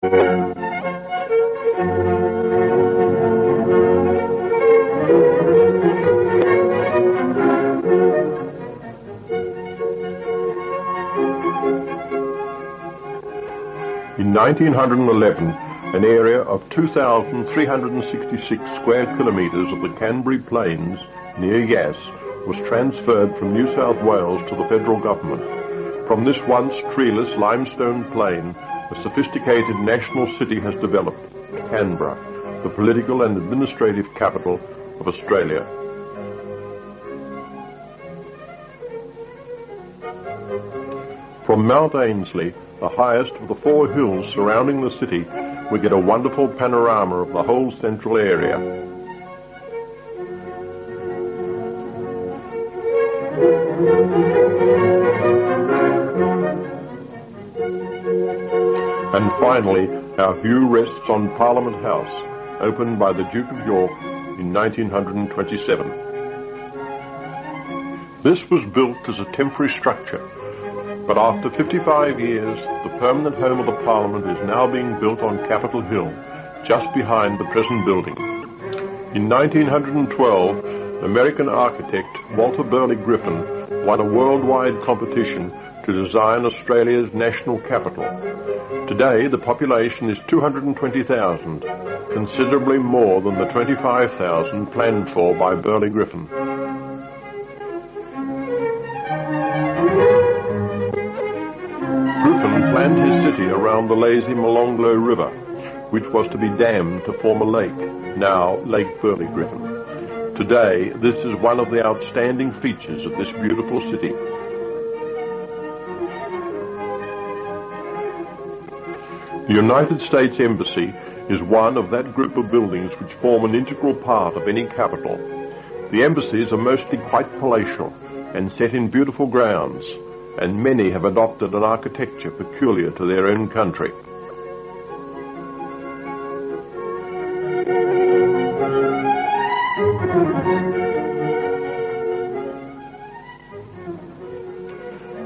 In 1911, an area of 2,366 square kilometres of the Canberra Plains near Yass was transferred from New South Wales to the federal government. From this once treeless limestone plain, a sophisticated national city has developed, Canberra, the political and administrative capital of Australia. From Mount Ainslie, the highest of the four hills surrounding the city, we get a wonderful panorama of the whole central area. And finally, our view rests on Parliament House, opened by the Duke of York in 1927. This was built as a temporary structure but after 55 years, the permanent home of the Parliament is now being built on Capitol Hill, just behind the present building. In 1912, American architect Walter Burley Griffin won a worldwide competition to design Australia's national capital. Today, the population is 220,000, considerably more than the 25,000 planned for by Burley Griffin. Griffin planned his city around the lazy Molonglo River, which was to be dammed to form a lake, now Lake Burley Griffin. Today, this is one of the outstanding features of this beautiful city. The United States Embassy is one of that group of buildings which form an integral part of any capital. The embassies are mostly quite palatial and set in beautiful grounds, and many have adopted an architecture peculiar to their own country.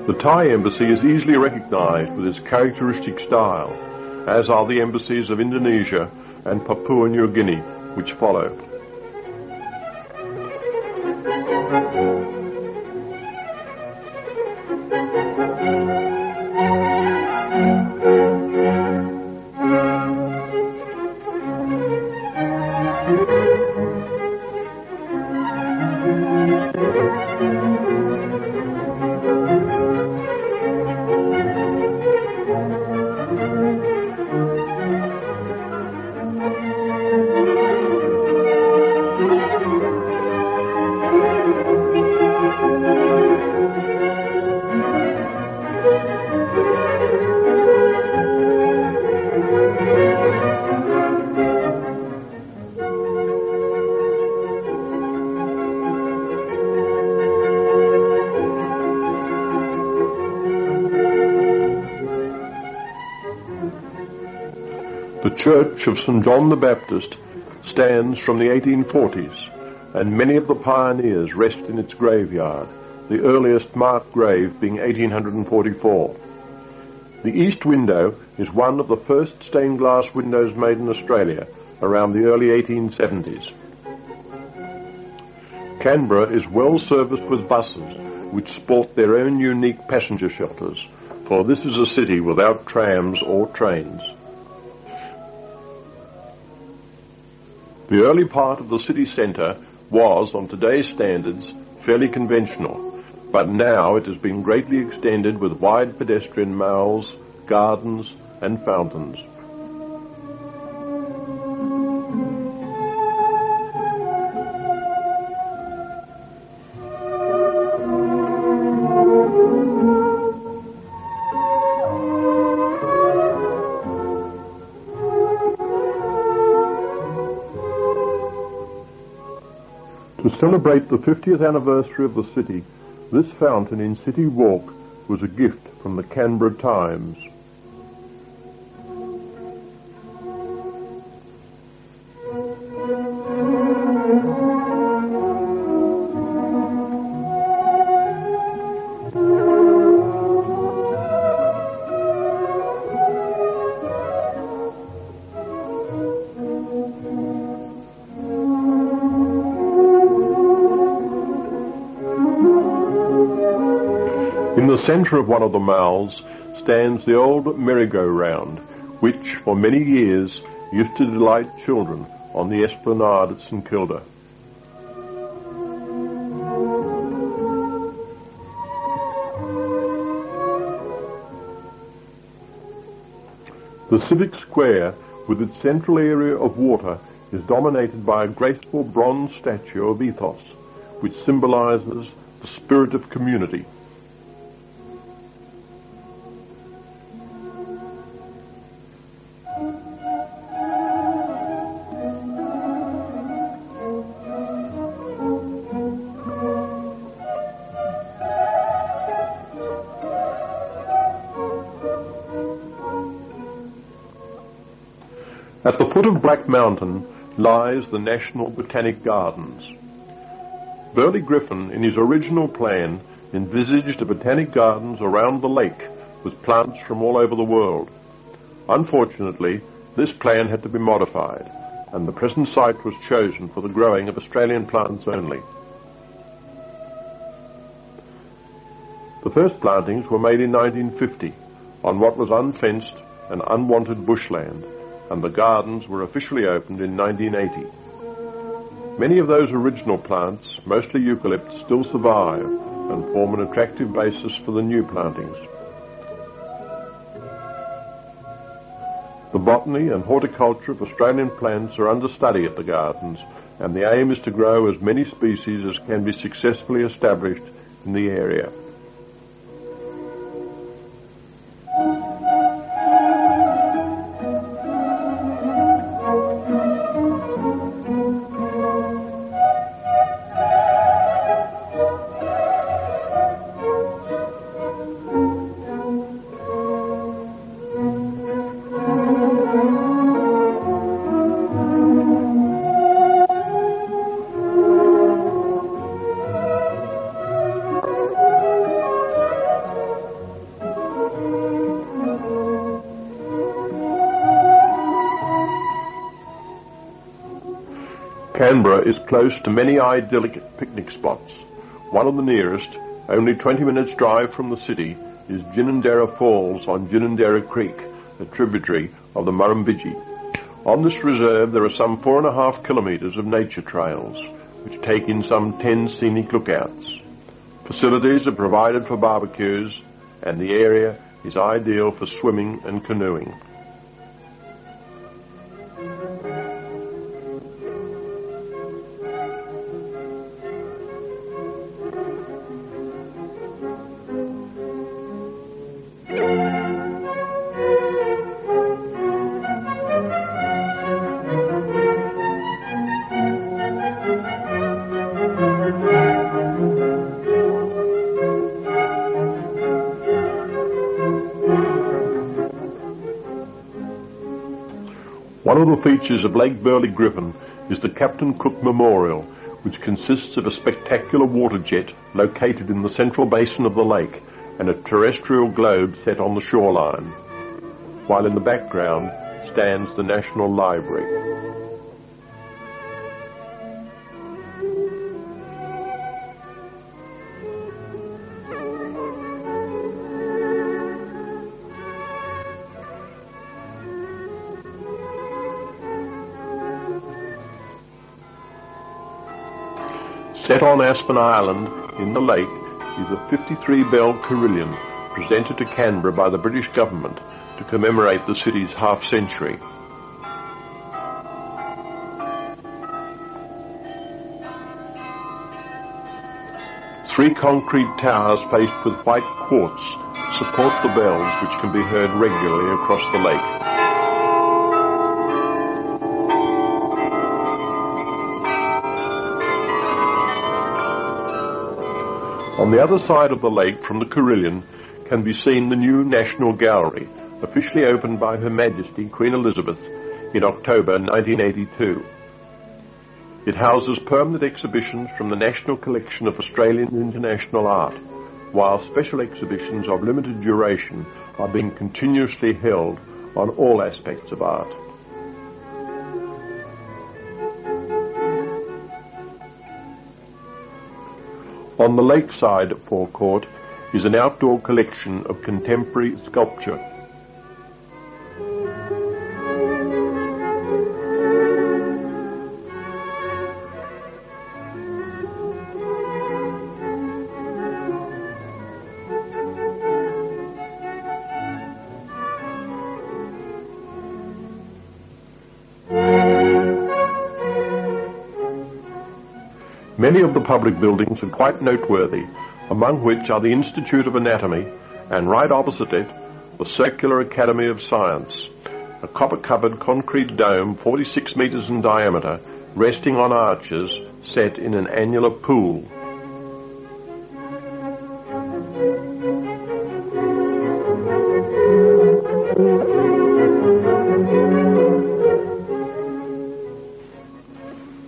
The Thai embassy is easily recognized with its characteristic style, as are the embassies of Indonesia and Papua New Guinea, which follow. Church of St. John the Baptist stands from the 1840s, and many of the pioneers rest in its graveyard, the earliest marked grave being 1844. The east window is one of the first stained glass windows made in Australia around the early 1870s. Canberra is well serviced with buses which sport their own unique passenger shelters, for this is a city without trams or trains. The early part of the city centre was, on today's standards, fairly conventional, but now it has been greatly extended with wide pedestrian malls, gardens and fountains. Celebrate the 50th anniversary of the city, this fountain in City Walk was a gift from the Canberra Times. Centre of one of the mouths stands the old merry-go-round, which for many years used to delight children on the esplanade at St Kilda. The civic square, with its central area of water, is dominated by a graceful bronze statue of Ethos, which symbolises the spirit of community. At the foot of Black Mountain lies the National Botanic Gardens. Burley Griffin, in his original plan, envisaged the botanic gardens around the lake with plants from all over the world. Unfortunately, this plan had to be modified, and the present site was chosen for the growing of Australian plants only. The first plantings were made in 1950 on what was unfenced and unwanted bushland and the gardens were officially opened in 1980. Many of those original plants, mostly eucalypts, still survive and form an attractive basis for the new plantings. The botany and horticulture of Australian plants are under study at the gardens, and the aim is to grow as many species as can be successfully established in the area. Canberra is close to many idyllic picnic spots. One of the nearest, only 20 minutes drive from the city, is Ginninderra Falls on Ginninderra Creek, a tributary of the Murrumbidgee. On this reserve there are some four and a half kilometres of nature trails, which take in some 10 scenic lookouts. Facilities are provided for barbecues, and the area is ideal for swimming and canoeing. Features of Lake Burley Griffin is the Captain Cook Memorial, which consists of a spectacular water jet located in the central basin of the lake and a terrestrial globe set on the shoreline, while in the background stands the National Library. Set on Aspen Island in the lake is a 53 bell carillon presented to Canberra by the British government to commemorate the city's half century. Three concrete towers faced with white quartz support the bells which can be heard regularly across the lake. On the other side of the lake from the Carillon can be seen the new National Gallery, officially opened by Her Majesty Queen Elizabeth in October 1982. It houses permanent exhibitions from the National Collection of Australian International Art, while special exhibitions of limited duration are being continuously held on all aspects of art. On the lakeside forecourt is an outdoor collection of contemporary sculpture. Many of the public buildings are quite noteworthy, among which are the Institute of Anatomy and right opposite it, the Circular Academy of Science, a copper-covered concrete dome 46 metres in diameter resting on arches set in an annular pool.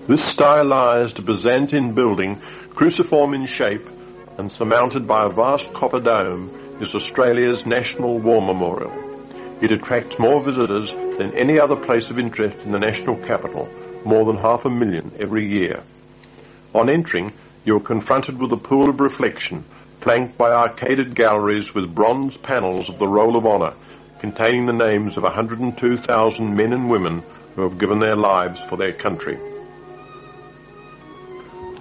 This stylized Byzantine building, cruciform in shape and surmounted by a vast copper dome, is Australia's national war memorial. It attracts more visitors than any other place of interest in the national capital, more than half a million every year. On entering, you are confronted with a pool of reflection, flanked by arcaded galleries with bronze panels of the Roll of Honour, containing the names of 102,000 men and women who have given their lives for their country.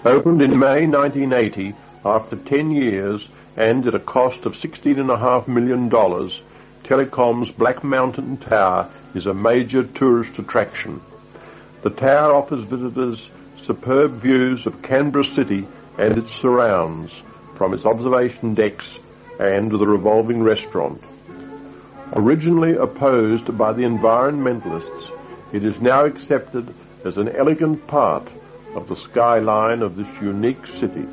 Opened in May 1980 after 10 years and at a cost of $16.5 million, Telecom's Black Mountain Tower is a major tourist attraction. The tower offers visitors superb views of Canberra City and its surrounds from its observation decks and the revolving restaurant. Originally opposed by the environmentalists, it is now accepted as an elegant part of the skyline of this unique city.